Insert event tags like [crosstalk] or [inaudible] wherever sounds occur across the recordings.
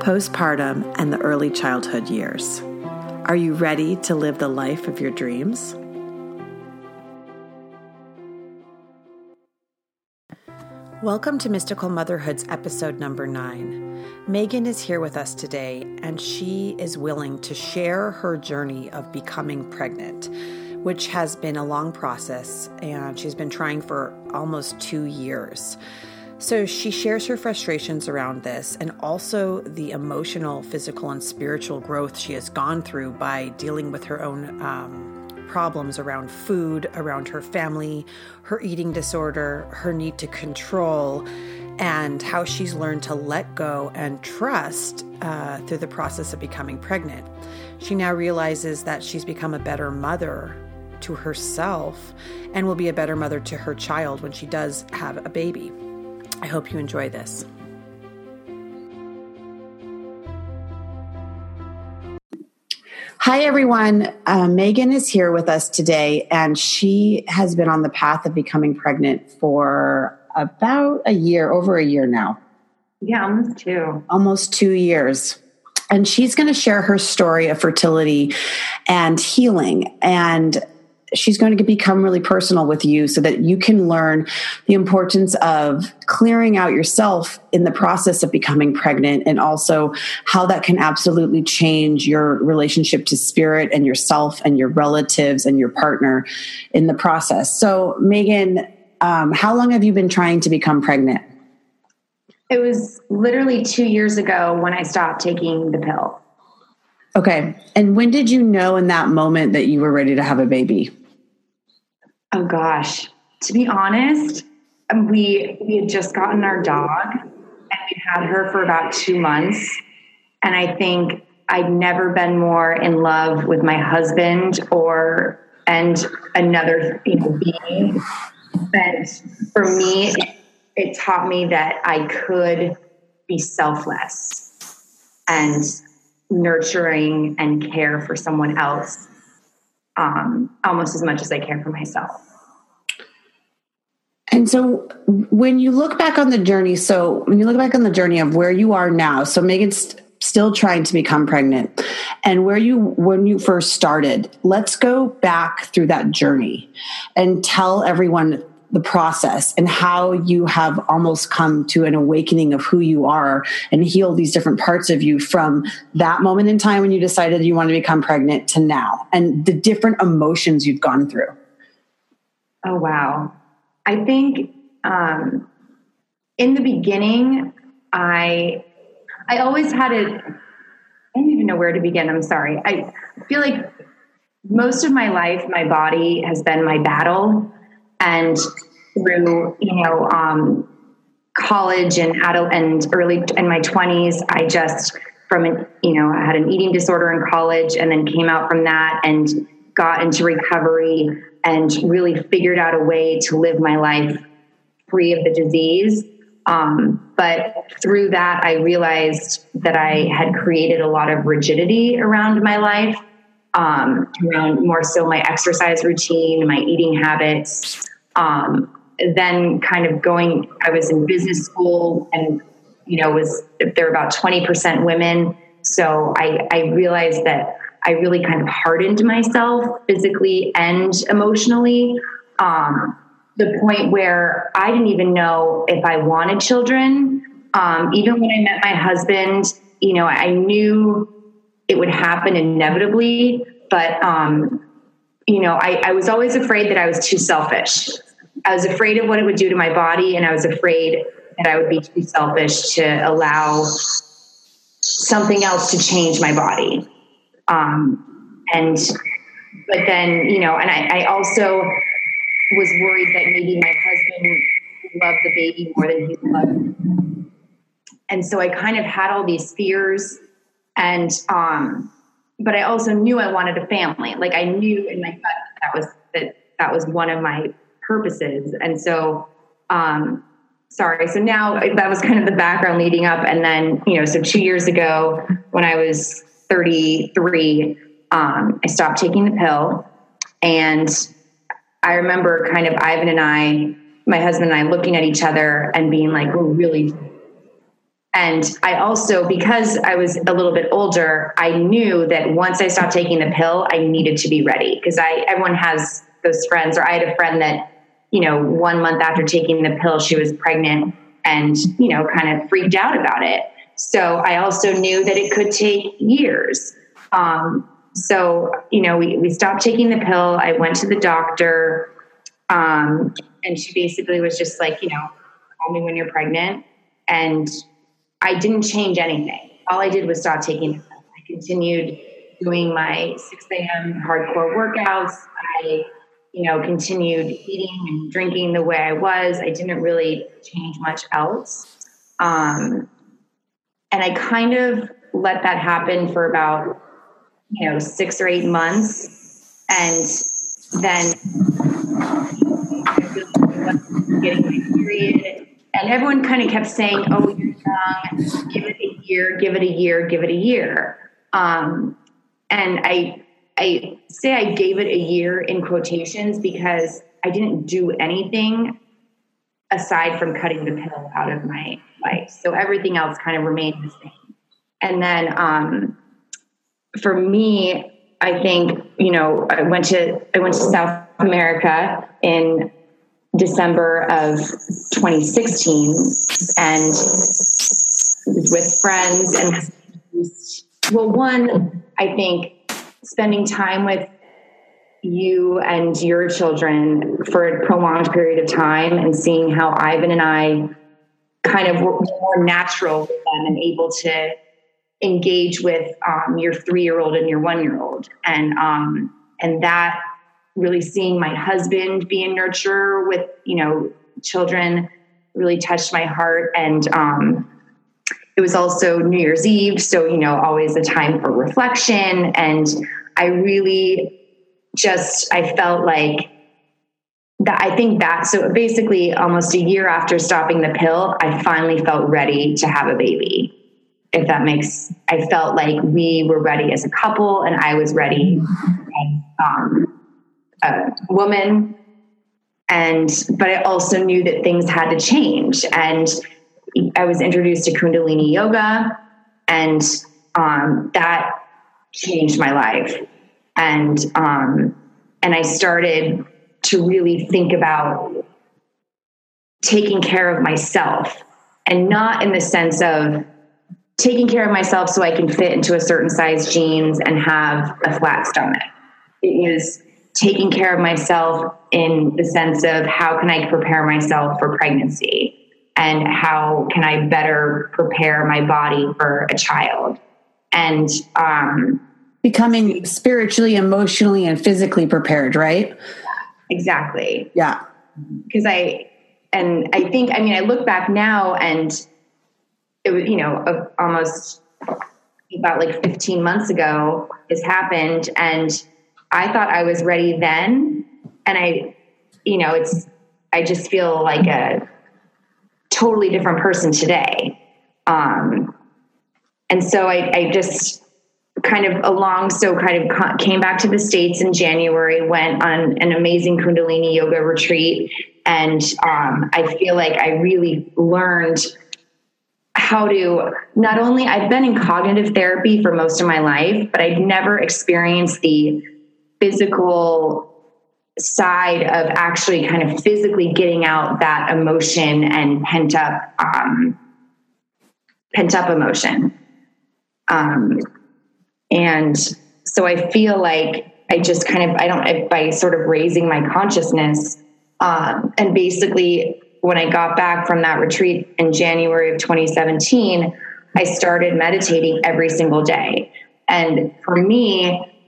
postpartum, and the early childhood years. Are you ready to live the life of your dreams? Welcome to Mystical Motherhood's episode number nine. Megan is here with us today, and she is willing to share her journey of becoming pregnant, which has been a long process, and she's been trying for almost two years. So she shares her frustrations around this and also the emotional, physical, and spiritual growth she has gone through by dealing with her own um, problems around food, around her family, her eating disorder, her need to control, and how she's learned to let go and trust uh, through the process of becoming pregnant. She now realizes that she's become a better mother to herself and will be a better mother to her child when she does have a baby. I hope you enjoy this. Hi, everyone. Uh, Megan is here with us today, and she has been on the path of becoming pregnant for about a year, over a year now. Yeah, almost two. Almost two years. And she's going to share her story of fertility and healing. And she's going to become really personal with you so that you can learn the importance of clearing out yourself in the process of becoming pregnant and also how that can absolutely change your relationship to spirit and yourself and your relatives and your partner in the process. So, Megan, um, how long have you been trying to become pregnant? It was literally two years ago when I stopped taking the pill. Okay. And when did you know in that moment that you were ready to have a baby? Oh gosh, to be honest, um, we we had just gotten our dog, and we had her for about two months, and I think I'd never been more in love with my husband or and another you know, being. But for me, it, it taught me that I could be selfless and nurturing and care for someone else um, almost as much as I care for myself. And so when you look back on the journey, so when you look back on the journey of where you are now, so Megan's still trying to become pregnant and where you when you first started, let's go back through that journey and tell everyone the process and how you have almost come to an awakening of who you are and heal these different parts of you from that moment in time when you decided you want to become pregnant to now and the different emotions you've gone through. Oh, wow. I think um, in the beginning, I I always had it. I don't even know where to begin. I'm sorry. I feel like most of my life, my body has been my battle, and through you know um, college and adult and early in my 20s, I just from an you know I had an eating disorder in college, and then came out from that and got into recovery and really figured out a way to live my life free of the disease. Um, but through that, I realized that I had created a lot of rigidity around my life, um, around more so my exercise routine, my eating habits. Um, then, kind of going, I was in business school and, you know, was there were about 20% women. So I, I realized that I really kind of hardened myself physically and emotionally. Um, the point where I didn't even know if I wanted children. Um, even when I met my husband, you know, I knew it would happen inevitably, but, um, you know, I, I was always afraid that I was too selfish. I was afraid of what it would do to my body, and I was afraid that I would be too selfish to allow something else to change my body. Um, and, but then, you know, and I, I also was worried that maybe my husband loved the baby more than he loved. And so I kind of had all these fears And, um, but I also knew I wanted a family. Like I knew in my gut that, that was, that that was one of my purposes. And so, um, sorry. So now that was kind of the background leading up. And then, you know, so two years ago when I was 33, um, I stopped taking the pill. And I remember kind of Ivan and I, my husband and I looking at each other and being like, we're really and I also, because I was a little bit older, I knew that once I stopped taking the pill, I needed to be ready because I everyone has those friends, or I had a friend that, you know, one month after taking the pill, she was pregnant and, you know, kind of freaked out about it. So I also knew that it could take years. Um, so, you know, we, we stopped taking the pill. I went to the doctor, um, and she basically was just like, you know, call me when you're pregnant. And I didn't change anything. All I did was stop taking. I continued doing my 6 a.m. hardcore workouts. I, you know, continued eating and drinking the way I was. I didn't really change much else. Um, and I kind of let that happen for about, you know, six or eight months. And then getting my period. And everyone kind of kept saying, oh, you're young, give it a year, give it a year, give it a year. Um, and I, I say I gave it a year in quotations because I didn't do anything aside from cutting the pill out of my life. So everything else kind of remained the same. And then um, for me, I think you know I went to I went to South America in December of 2016, and with friends and well, one I think spending time with you and your children for a prolonged period of time and seeing how Ivan and I kind of were more natural with them and able to engage with um, your three year old and your one year old and um, and that really seeing my husband be a nurturer with you know children really touched my heart. And um, it was also new year's eve so you know always a time for reflection. And i really just i felt like that i think that so basically almost a year after stopping the pill i finally felt ready to have a baby if that makes i felt like we were ready as a couple and i was ready. Um, a woman and but i also knew that things had to change and i was introduced to kundalini yoga and um, that changed my life and um, and i started to really think about taking care of myself and not in the sense of taking care of myself so I can fit into a certain size jeans and have a flat stomach. It is taking care of myself in the sense of how can I prepare myself for pregnancy and how can I better prepare my body for a child. And um, becoming spiritually, emotionally, and physically prepared, right? Exactly. Yeah. Because I, and I think, I mean, I look back now and it was you know almost about like 15 months ago this happened and i thought i was ready then and i you know it's i just feel like a totally different person today. Um and so i i just kind of along so kind of came back to the states in january went on an amazing kundalini yoga retreat and um, i feel like i really learned how to not only I've been in cognitive therapy for most of my life, but I've never experienced the physical side of actually kind of physically getting out that emotion and pent up um, pent up emotion. Um, and so I feel like I just kind of I don't by sort of raising my consciousness um, and basically when I got back from that retreat in January of 2017, I started meditating every single day. And for me,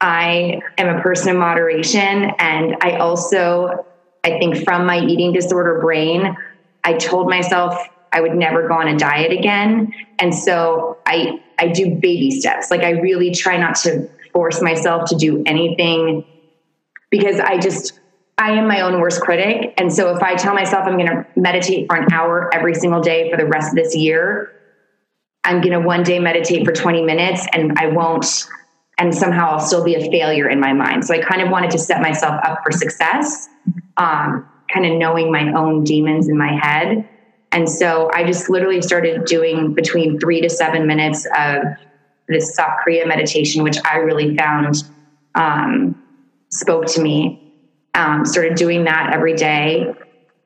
I am a person of moderation. And I also, I think from my eating disorder brain, I told myself I would never go on a diet again. And so I I do baby steps. Like I really try not to force myself to do anything because I just I am my own worst critic. And so if I tell myself I'm going to meditate for an hour every single day for the rest of this year, I'm going to one day meditate for 20 minutes and I won't and somehow I'll still be a failure in my mind. So I kind of wanted to set myself up for success, um, kind of knowing my own demons in my head. And so I just literally started doing between three to seven minutes of this Kriya meditation, which I really found um, spoke to me. Um, started doing that every day.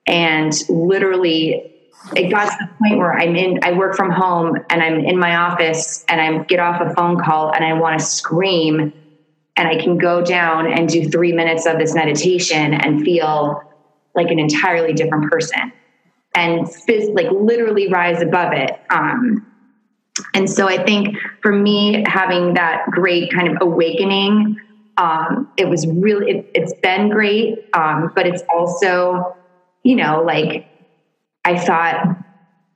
And literally, it got to the point where I'm in, I work from home and I'm in my office and I get off a phone call and I want to scream. And I can go down and do three minutes of this meditation and feel like an entirely different person and phys- like literally rise above it. Um, and so I think for me, having that great kind of awakening, um, it was really, it, has been great. Um, but it's also, you know, like I thought,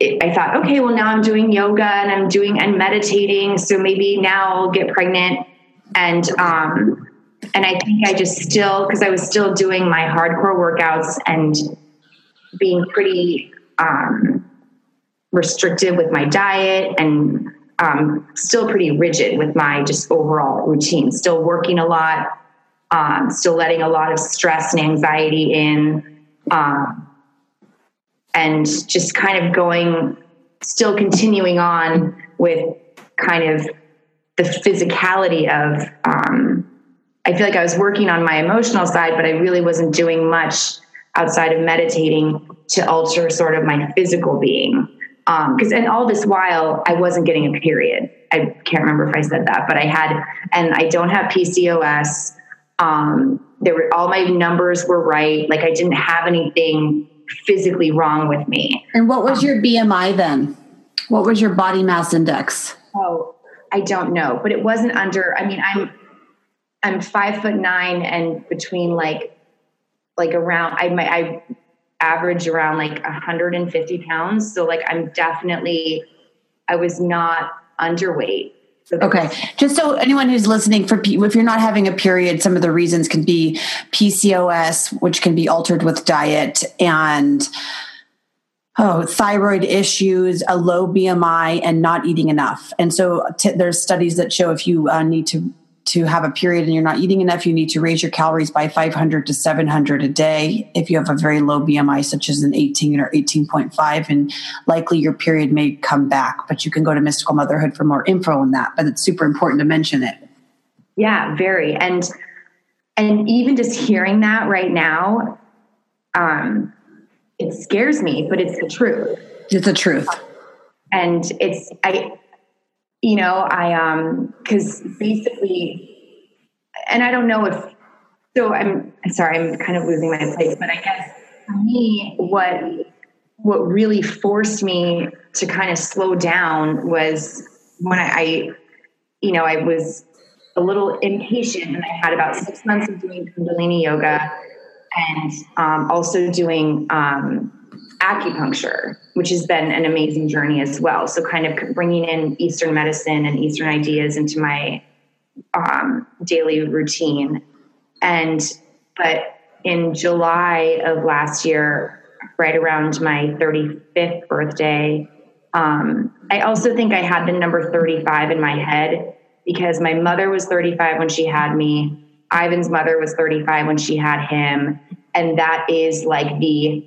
I thought, okay, well now I'm doing yoga and I'm doing and meditating, so maybe now I'll get pregnant. And um, and I think I just still because I was still doing my hardcore workouts and being pretty um, restrictive with my diet and um, still pretty rigid with my just overall routine. Still working a lot, um, still letting a lot of stress and anxiety in, um, and just kind of going, still continuing on with kind of the physicality of. Um, I feel like I was working on my emotional side, but I really wasn't doing much outside of meditating to alter sort of my physical being. Because um, and all this while I wasn't getting a period. I can't remember if I said that, but I had, and I don't have PCOS. Um, there were all my numbers were right. Like I didn't have anything physically wrong with me. And what was um, your BMI then? What was your body mass index? Oh, I don't know, but it wasn't under. I mean, I'm I'm five foot nine and between like like around I my I average around like 150 pounds. So like I'm definitely I was not underweight. Okay. Just so anyone who's listening for if you're not having a period, some of the reasons can be PCOS, which can be altered with diet and oh, thyroid issues, a low BMI, and not eating enough. And so t- there's studies that show if you uh, need to to have a period and you're not eating enough, you need to raise your calories by 500 to 700 a day. If you have a very low BMI, such as an 18 or 18.5, and likely your period may come back. But you can go to Mystical Motherhood for more info on that. But it's super important to mention it. Yeah, very. And and even just hearing that right now, um, it scares me, but it's the truth. It's the truth. And it's I you know, I um because basically, and I don't know if so. I'm sorry, I'm kind of losing my place, but I guess for me, what what really forced me to kind of slow down was when I, I you know, I was a little impatient, and I had about six months of doing Kundalini yoga and um, also doing um, acupuncture, which has been an amazing journey as well. So, kind of bringing in Eastern medicine and Eastern ideas into my um, daily routine. And, but in July of last year, right around my 35th birthday, um, I also think I had the number 35 in my head because my mother was 35 when she had me. Ivan's mother was 35 when she had him. And that is like the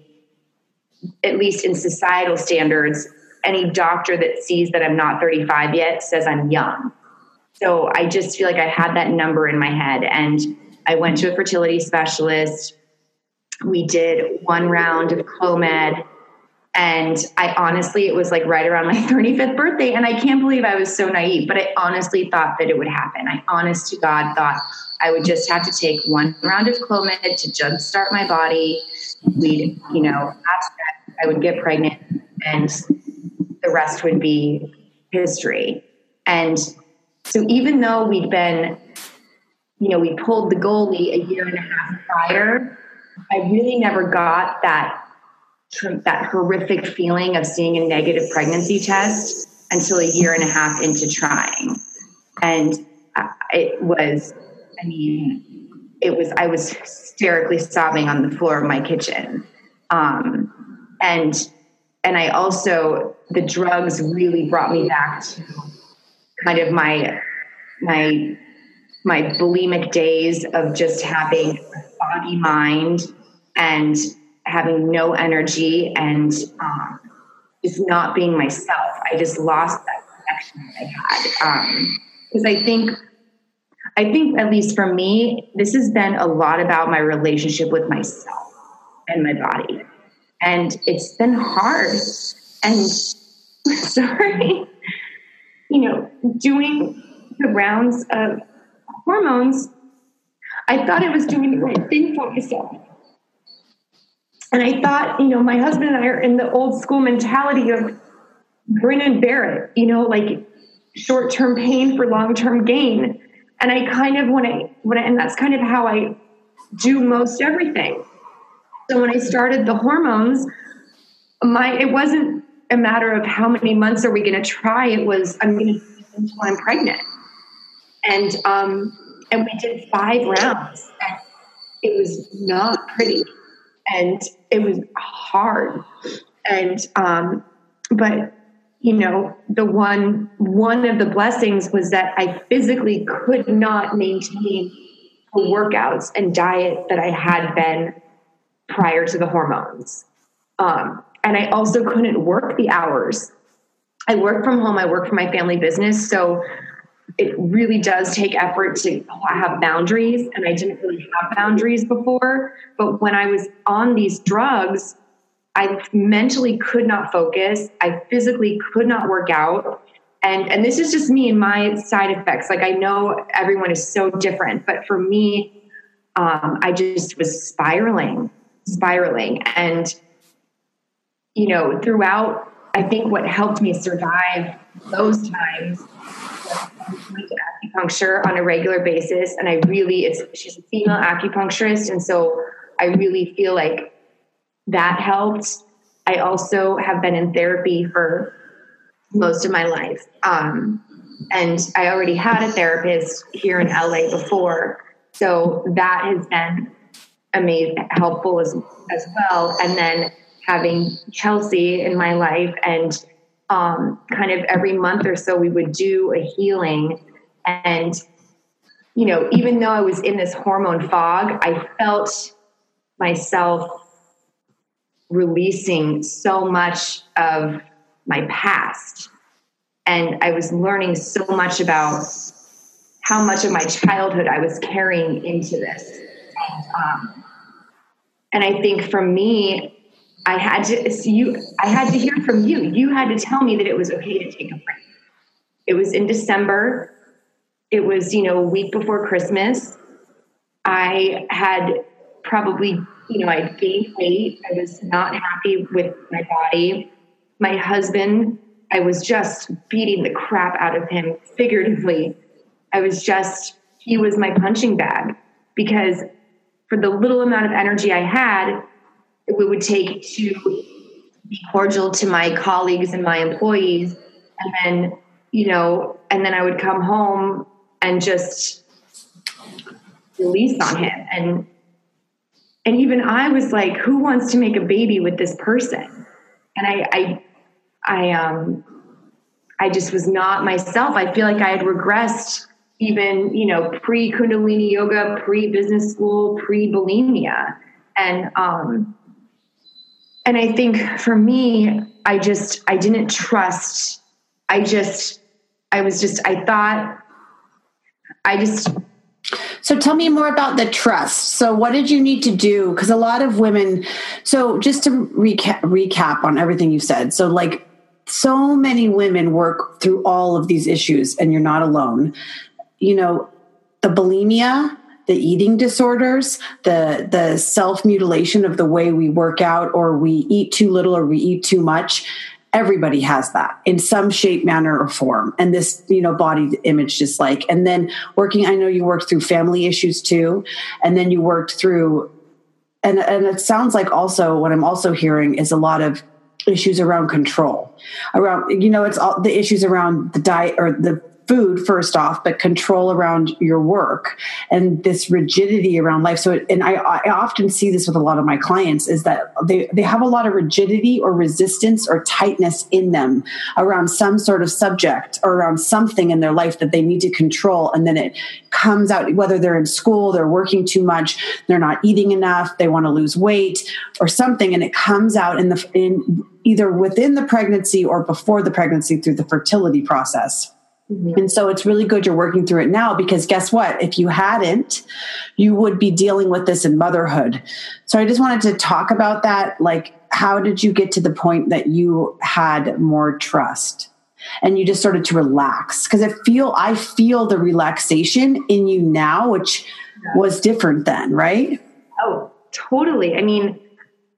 at least in societal standards, any doctor that sees that I'm not 35 yet says I'm young. So I just feel like I had that number in my head. And I went to a fertility specialist. We did one round of Clomid. And I honestly, it was like right around my [laughs] 35th birthday. And I can't believe I was so naive, but I honestly thought that it would happen. I honest to God thought I would just have to take one round of Clomid to jumpstart my body we'd, you know, I would get pregnant and the rest would be history. And so even though we'd been, you know, we pulled the goalie a year and a half prior, I really never got that that horrific feeling of seeing a negative pregnancy test until a year and a half into trying. And it was, I mean, it was, I was hysterically sobbing on the floor of my kitchen. Um, and, and I also, the drugs really brought me back to kind of my, my, my bulimic days of just having body, mind, and having no energy and um, just not being myself. I just lost that connection that I had. Because um, I think, I think at least for me, this has been a lot about my relationship with myself and my body, and it's been hard. And [laughs] sorry, you know, doing the rounds of hormones, I thought I was doing the right thing for myself and I thought, you know, my husband and I are in the old school mentality of grin and bear it, you know, like short term pain for long term gain. And I kind of when I when I, and that's kind of how I do most everything. So when I started the hormones, my it wasn't a matter of how many months are we going to try. It was I'm going to until I'm pregnant, and um, and we did five rounds. It was not pretty and it was hard. And um, but you know, the one one of the blessings was that I physically could not maintain the workouts and diet that I had been prior to the hormones. Um, and I also couldn't work the hours. I work from home, I work for my family business. So it really does take effort to have boundaries and i didn't really have boundaries before but when i was on these drugs i mentally could not focus i physically could not work out and and this is just me and my side effects like i know everyone is so different but for me um, i just was spiraling spiraling. And you know throughout i think what helped me survive those times was acupuncture on a regular basis. And i really it's she's a female acupuncturist. And so i really feel like that helped. I also have been in therapy for most of my life. Um, and i already had a therapist here in la before. So that has been amazing helpful as as well. And then having chelsea in my life and um, kind of every month or so we would do a healing. And you know even though i was in this hormone fog i felt myself releasing so much of my past. And i was learning so much about how much of my childhood i was carrying into this. And, um, and i think for me I had to so you I had to hear from you. You had to tell me that it was okay to take a break. It was in December. It was, you know, a week before Christmas. I had probably, you know, I gained weight. I was not happy with my body. My husband, I was just beating the crap out of him figuratively. I was just, he was my punching bag because for the little amount of energy I had, it would take to be cordial to my colleagues and my employees. And then you know and then i would come home and just release on him. And and even i was like who wants to make a baby with this person? And i i i um i just was not myself. I feel like i had regressed even you know pre kundalini yoga pre business school pre bulimia and um and I think for me, I just, I didn't trust. I just, I was just, I thought, I just. So tell me more about the trust. So what did you need to do? Because a lot of women, so just to recap, recap on everything you said. So like so many women work through all of these issues and you're not alone. You know, the bulimia, the eating disorders, the the self mutilation of the way we work out, or we eat too little or we eat too much. Everybody has that in some shape, manner, or form. And this, you know, body image just like, and then working, I know you worked through family issues too. And then you worked through and and it sounds like also what I'm also hearing is a lot of issues around control around you know it's all the issues around the diet or the food first off, but control around your work and this rigidity around life. So, and I, I often see this with a lot of my clients is that they, they have a lot of rigidity or resistance or tightness in them around some sort of subject or around something in their life that they need to control. And then it comes out, whether they're in school, they're working too much, they're not eating enough, they want to lose weight or something. And it comes out in the, in either within the pregnancy or before the pregnancy through the fertility process. Mm-hmm. And so it's really good you're working through it now because guess what? If you hadn't, you would be dealing with this in motherhood. So I just wanted to talk about that. Like, how did you get to the point that you had more trust? And you just started to relax because I feel I feel the relaxation in you now, which was different then, right? Oh, totally. I mean,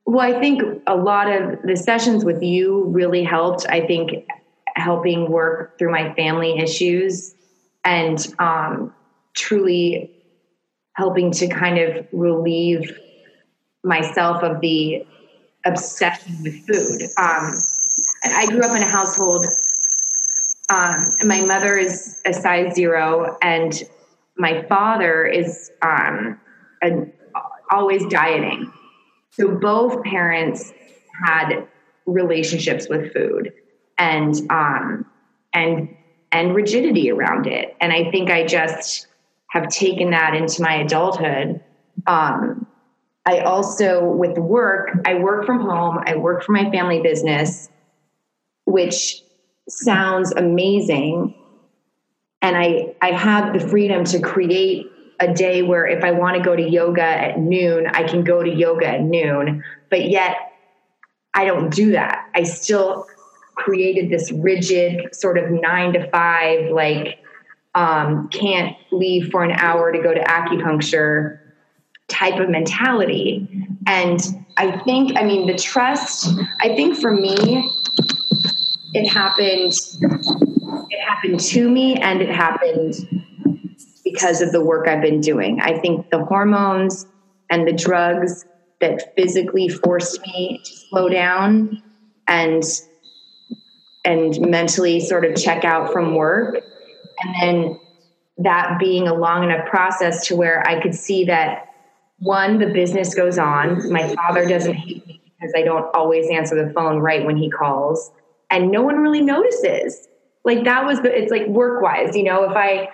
well, I think a lot of the sessions with you really helped. I think helping work through my family issues and um, truly helping to kind of relieve myself of the obsession with food. Um, I grew up in a household, um, my mother is a size zero, and my father is um, an, always dieting. So both parents had relationships with food and um, and and rigidity around it. And I think I just have taken that into my adulthood. Um, I also, with work, I work from home. I work for my family business, which sounds amazing. And I, I have the freedom to create a day where if I want to go to yoga at noon, I can go to yoga at noon. But yet, I don't do that. I still created this rigid sort of nine to five, like um, can't leave for an hour to go to acupuncture type of mentality. And I think, I mean, the trust, I think for me, it happened, it happened to me and it happened because of the work I've been doing. I think the hormones and the drugs that physically forced me to slow down and and mentally sort of check out from work. And then that being a long enough process to where I could see that one, the business goes on. My father doesn't hate me because I don't always answer the phone right when he calls. And no one really notices. Like that was the, it's like work wise, you know, if I,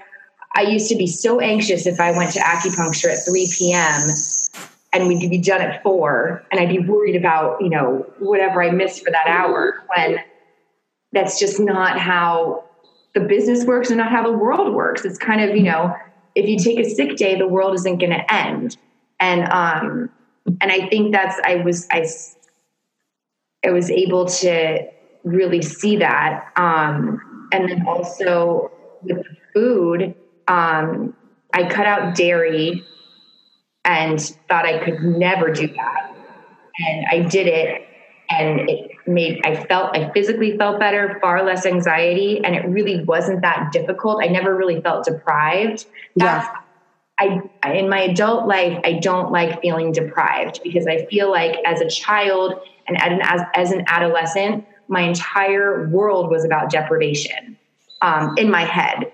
I used to be so anxious if I went to acupuncture at 3 p.m. and we'd be done at four and I'd be worried about, you know, whatever I missed for that hour when that's just not how the business works and not how the world works. It's kind of, you know, if you take a sick day, the world isn't going to end. And, um, and I think that's, I was, I, I was able to really see that. Um, and then also with food, um, I cut out dairy and thought I could never do that. And I did it and it made I felt I physically felt better, far less anxiety, and it really wasn't that difficult. I never really felt deprived. That's yeah. I in my adult life, I don't like feeling deprived because I feel like as a child and as, as an adolescent, my entire world was about deprivation um, in my head,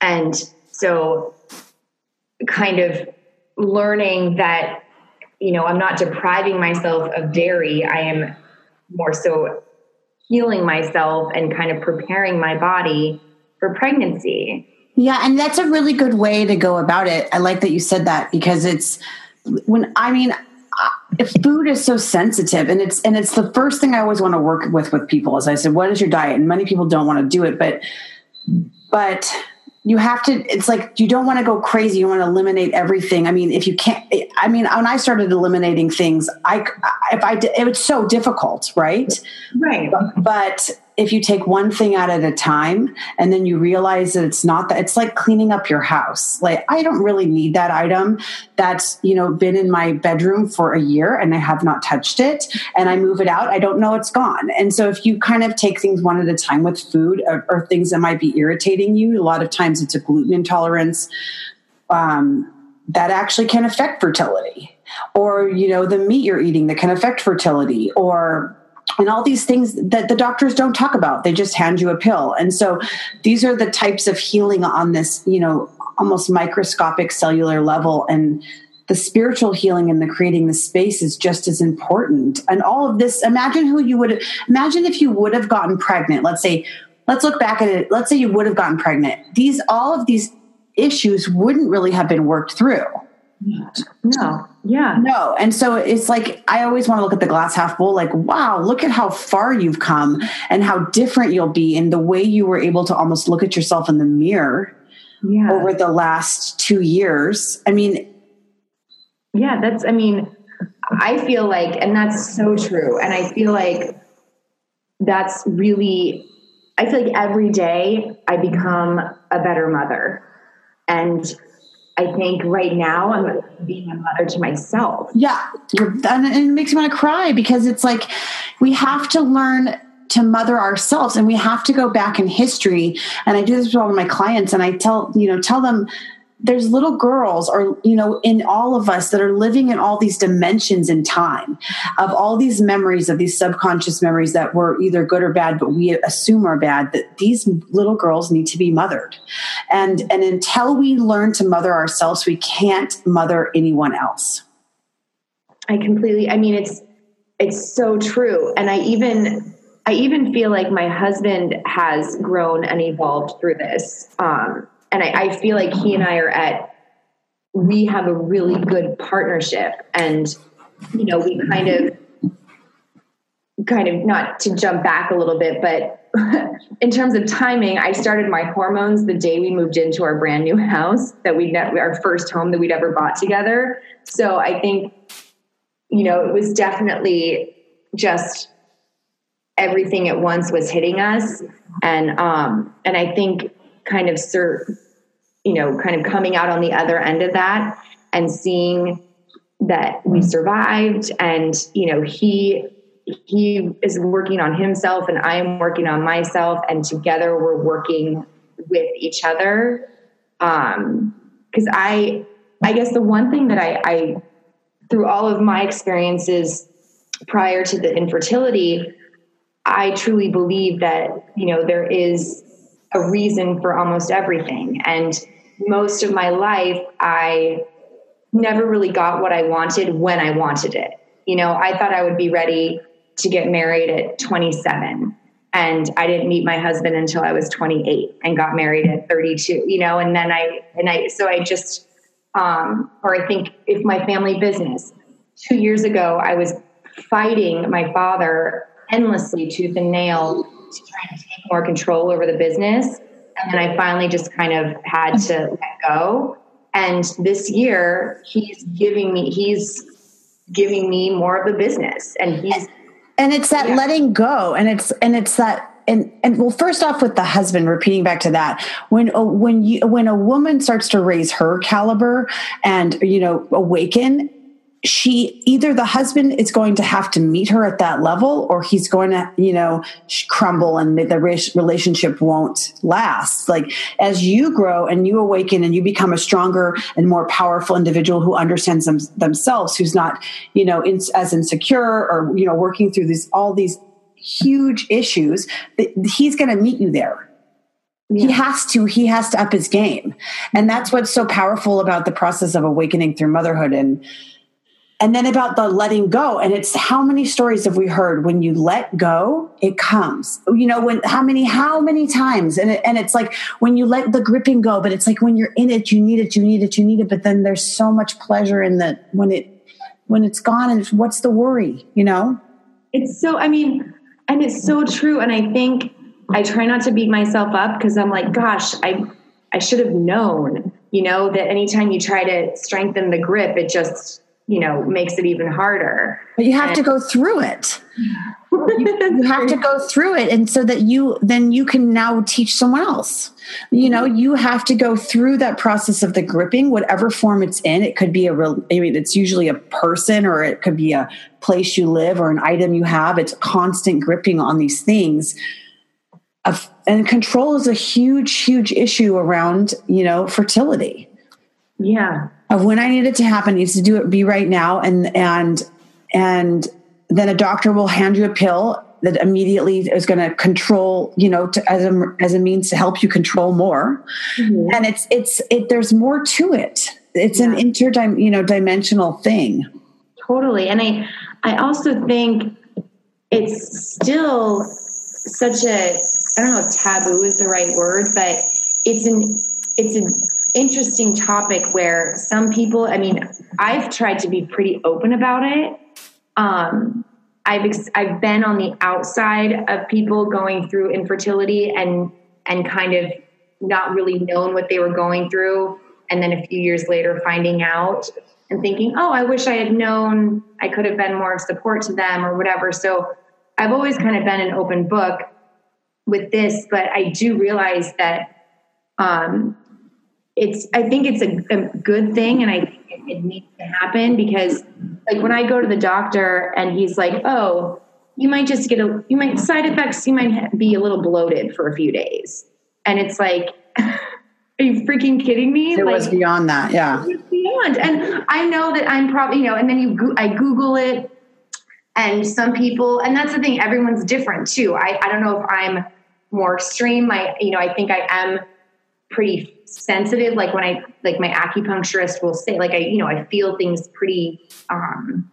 and so kind of learning that you know, I'm not depriving myself of dairy. I am more so healing myself and kind of preparing my body for pregnancy. Yeah, and that's a really good way to go about it. I like that you said that because it's when I mean if food is so sensitive and it's and it's the first thing I always want to work with with people as I said what is your diet and many people don't want to do it but but you have to it's like you don't want to go crazy you want to eliminate everything. I mean if you can't i mean when i started eliminating things i if i did it was so difficult right? Right. But, but if you take one thing out at a time and then you realize that it's not that it's like cleaning up your house. Like i don't really need that item that's you know been in my bedroom for a year and i have not touched it and i move it out. I don't know it's gone. And so if you kind of take things one at a time with food or, or things that might be irritating you a lot of times it's a gluten intolerance um, that actually can affect fertility. Or you know the meat you're eating that can affect fertility or and all these things that the doctors don't talk about. They just hand you a pill. And so these are the types of healing on this you know almost microscopic cellular level. And the spiritual healing and the creating the space is just as important. And all of this imagine who you would imagine if you would have gotten pregnant. Let's say let's look back at it. Let's say you would have gotten pregnant. These all of these issues wouldn't really have been worked through no. Yeah. No. And so it's like i always want to look at the glass half full like wow look at how far you've come and how different you'll be in the way you were able to almost look at yourself in the mirror yeah. over the last two years. I mean yeah that's i mean i feel like and that's so true and i feel like that's really i feel like every day i become a better mother. And I think right now I'm being a mother to myself. Yeah. and it makes me want to cry because it's like we have to learn to mother ourselves and we have to go back in history. And I do this with all of my clients and I tell, you know, tell them there's little girls or you know in all of us that are living in all these dimensions in time of all these memories of these subconscious memories that were either good or bad but we assume are bad that these little girls need to be mothered. And and until we learn to mother ourselves we can't mother anyone else. I completely i mean it's it's so true. And i even i even feel like my husband has grown and evolved through this um and I, I feel like he and I are at we have a really good partnership and you know we kind of kind of not to jump back a little bit but [laughs] in terms of timing i started my hormones the day we moved into our brand new house that we our first home that we'd ever bought together. So i think you know it was definitely just everything at once was hitting us. And um and i think kind of ser- you know, kind of coming out on the other end of that and seeing that we survived and, you know, he he is working on himself and I am working on myself and together we're working with each other. Um, cause I, I guess the one thing that I, I, through all of my experiences prior to the infertility, I truly believe that, you know, there is a reason for almost everything. And most of my life, I never really got what I wanted when I wanted it. You know, I thought I would be ready to get married at 27 and I didn't meet my husband until I was 28 and got married at 32, you know, and then I, and I, so I just, um, or I think if my family business, two years ago, I was fighting my father endlessly tooth and nail to try to take more control over the business and then I finally just kind of had to let go. And this year, he's giving me he's giving me more of the business, and he's and it's that yeah. letting go, and it's and it's that and and well first off with the husband repeating back to that when uh, when you when a woman starts to raise her caliber and you know awaken she either the husband is going to have to meet her at that level or he's going to you know crumble and the relationship won't last. Like as you grow and you awaken and you become a stronger and more powerful individual who understands them, themselves who's not you know in, as insecure or you know working through these all these huge issues he's going to meet you there. He has to he has to up his game. And that's what's so powerful about the process of awakening through motherhood and and then about the letting go. And it's how many stories have we heard? When you let go it comes. You know when how many how many times? And it, and it's like when you let the gripping go but it's like when you're in it you need it you need it you need it but then there's so much pleasure in the when it when it's gone and what's the worry you know? It's so i mean and it's so true. And i think i try not to beat myself up because i'm like gosh i i should have known you know that anytime you try to strengthen the grip it just you know makes it even harder. But you have and, to go through it. [laughs] You, you, have to go through it and so that you then you can now teach someone else. You know you have to go through that process of the gripping whatever form it's in. It could be a real i mean it's usually a person or it could be a place you live or an item you have. It's constant gripping on these things. Of, and control is a huge huge issue around you know fertility. Yeah. Of when I need it to happen, needs to do it be right now. And and and then a doctor will hand you a pill that immediately is going to control, you know, to, as a as a means to help you control more. Mm-hmm. And it's it's it. There's more to it. It's yeah. an interdim you know dimensional thing. Totally, and I I also think it's still such a I don't know if taboo is the right word, but it's an it's an interesting topic where some people. I mean, I've tried to be pretty open about it. Um, I've ex- I've been on the outside of people going through infertility and and kind of not really known what they were going through, and then a few years later finding out and thinking, oh, I wish I had known. I could have been more of support to them or whatever. So I've always kind of been an open book with this, but I do realize that um, it's. I think it's a, a good thing, and I think it, it needs to happen because, like, when I go to the doctor and he's like, "Oh, you might just get a, you might side effects. You might be a little bloated for a few days," and it's like. [laughs] Are you freaking kidding me? It like, was beyond that, yeah. Beyond, and I know that I'm probably, you know, and then you, go- I Google it, and some people, and that's the thing, everyone's different too. I, I don't know if I'm more extreme. I, you know, I think I am pretty sensitive. Like when I, like my acupuncturist will say, like I, you know, I feel things pretty um,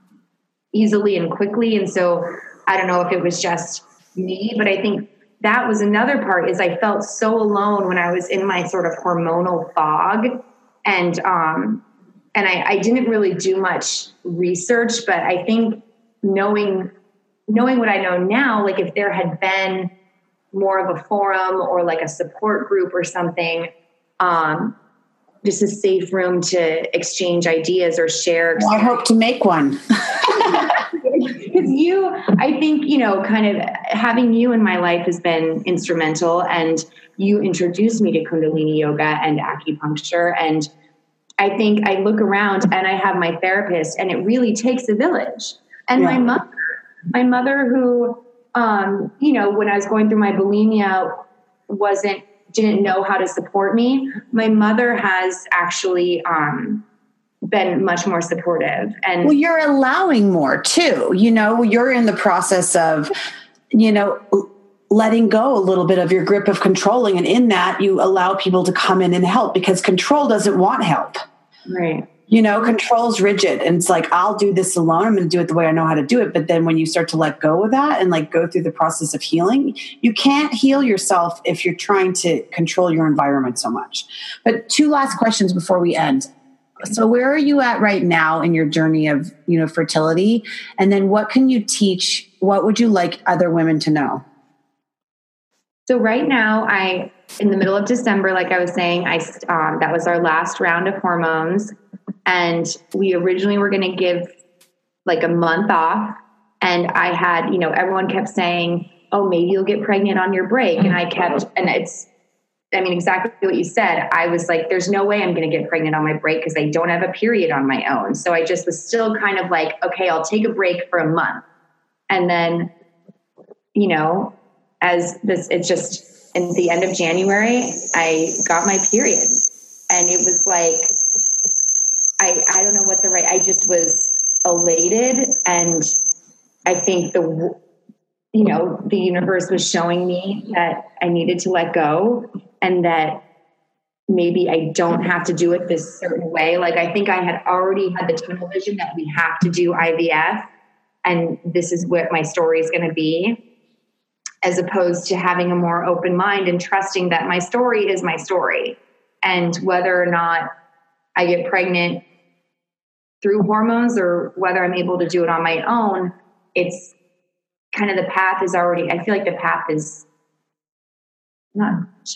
easily and quickly. And so I don't know if it was just me, but I think that was another part is I felt so alone when I was in my sort of hormonal fog. And, um, and I, I didn't really do much research, but I think knowing knowing what I know now, like if there had been more of a forum or like a support group or something, um, just a safe room to exchange ideas or share. Well, I hope to make one. [laughs] Because you, I think, you know, kind of having you in my life has been instrumental. And you introduced me to Kundalini yoga and acupuncture. And I think I look around and I have my therapist, and it really takes a village. And yeah. my mother, my mother, who, um, you know, when I was going through my bulimia, wasn't didn't know how to support me. My mother has actually um, been much more supportive, and well, you're allowing more too. You know, you're in the process of, you know. Letting go a little bit of your grip of controlling, and in that, you allow people to come in and help because control doesn't want help. Right you know control's rigid. And it's like i'll do this alone. I'm going to do it the way i know how to do it. But then when you start to let go of that and like go through the process of healing you can't heal yourself if you're trying to control your environment so much. But two last questions before we end. So where are you at right now in your journey of you know fertility? And then what can you teach? What would you like other women to know? So right now i in the middle of december like i was saying i um, that was our last round of hormones and we originally were going to give like a month off. And i had you know everyone kept saying oh maybe you'll get pregnant on your break. And i kept mm-hmm. and it's i mean exactly what you said. I was like there's no way i'm going to get pregnant on my break because i don't have a period on my own. So i just was still kind of like okay i'll take a break for a month. And then you know as this it's just in the end of january i got my period. And it was like I, I don't know what the right, I just was elated. And I think the, you know, the universe was showing me that I needed to let go and that maybe I don't have to do it this certain way. Like I think I had already had the tunnel vision that we have to do IVF and this is what my story is going to be, as opposed to having a more open mind and trusting that my story is my story. And whether or not I get pregnant through hormones or whether I'm able to do it on my own, it's kind of the path is already, I feel like the path is not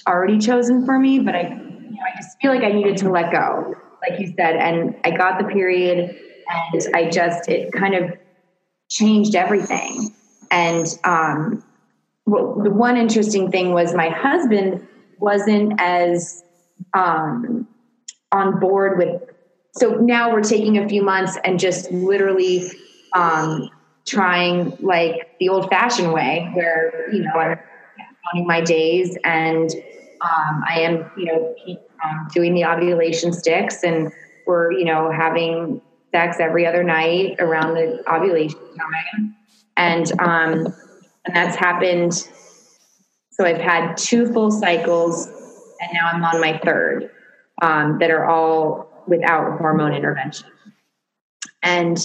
already chosen for me, but I, you know, I just feel like I needed to let go, like you said. And I got the period and I just, it kind of changed everything. And um, well, the one interesting thing was my husband wasn't as um, on board with so now we're taking a few months and just literally um, trying like the old fashioned way where, you know, I'm counting my days and um, I am, you know, um, doing the ovulation sticks and were, you know, having sex every other night around the ovulation time. And um and that's happened so I've had two full cycles and now I'm on my third um, that are all without hormone intervention. And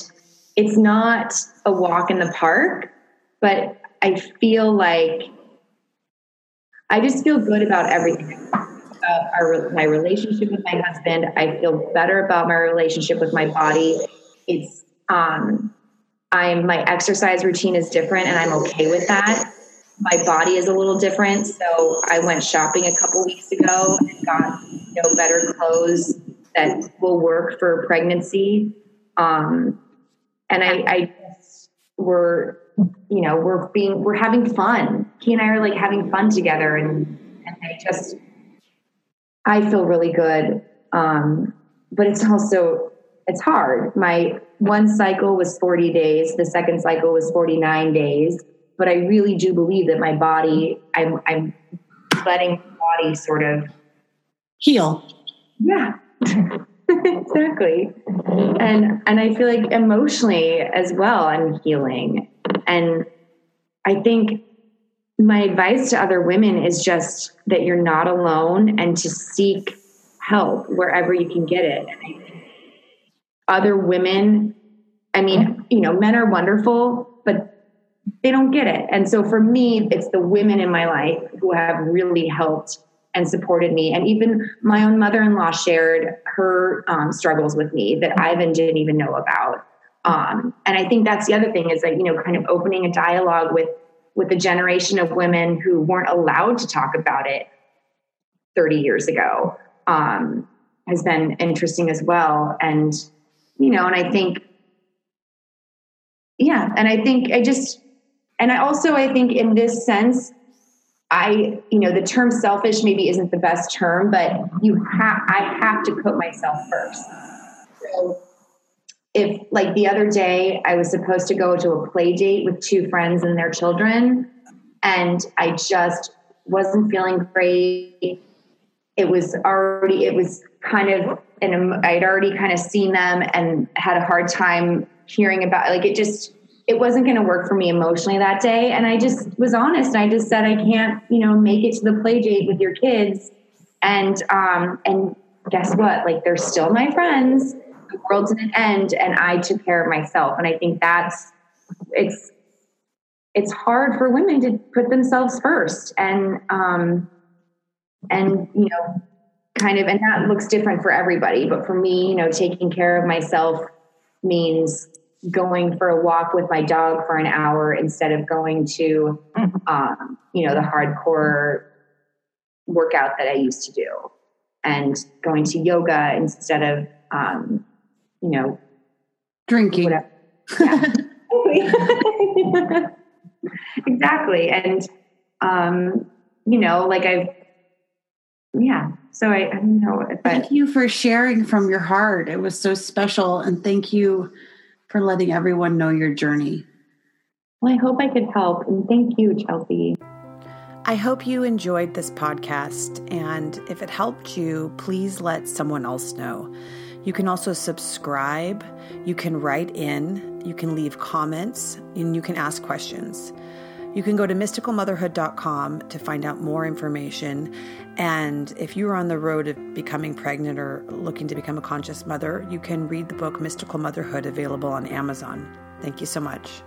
it's not a walk in the park, but I feel like I just feel good about everything. Uh, our, my relationship with my husband, I feel better about my relationship with my body. It's um, I'm my exercise routine is different, and I'm okay with that. My body is a little different, so I went shopping a couple weeks ago and got you know better clothes that will work for pregnancy. Um, and I, I we're you know we're being we're having fun. He and I are like having fun together, and and I just I feel really good. Um, but it's also it's hard. My one cycle was 40 days. The second cycle was 49 days. But I really do believe that my body, I'm, I'm letting my body sort of heal. Yeah, [laughs] exactly. And and I feel like emotionally as well, I'm healing. And I think my advice to other women is just that you're not alone and to seek help wherever you can get it. Other women, I mean, you know, men are wonderful, but they don't get it. And so for me, it's the women in my life who have really helped and supported me. And even my own mother in law shared her um, struggles with me that Ivan didn't even know about. Um, and I think that's the other thing is that, you know, kind of opening a dialogue with with a generation of women who weren't allowed to talk about it 30 years ago um, has been interesting as well. And, you know, and I think, yeah, and I think I just, and I also, I think in this sense, I, you know, the term selfish maybe isn't the best term, but you have, I have to put myself first. So if like the other day I was supposed to go to a play date with two friends and their children, and I just wasn't feeling great. It was already, it was kind of, and I'd already kind of seen them and had a hard time hearing about, like, it just, it wasn't going to work for me emotionally that day. And I just was honest. I just said, I can't, you know, make it to the play date with your kids. And, um, and guess what? Like, they're still my friends. The world didn't end. And I took care of myself. And I think that's, it's, it's hard for women to put themselves first. And, um, and, you know, kind of, and that looks different for everybody. But for me, you know, taking care of myself means going for a walk with my dog for an hour instead of going to um, you know the hardcore workout that i used to do and going to yoga instead of um, you know drinking. yeah. [laughs] exactly. And um, you know like i've yeah. So i, I don't know thank you for sharing from your heart. It was so special. And thank you for letting everyone know your journey. Well, I hope I could help. And thank you, Chelsea. I hope you enjoyed this podcast. And if it helped you, please let someone else know. You can also subscribe, you can write in, you can leave comments, and you can ask questions. You can go to mysticalmotherhood.com to find out more information. And if you're on the road of becoming pregnant or looking to become a conscious mother, you can read the book Mystical Motherhood available on Amazon. Thank you so much.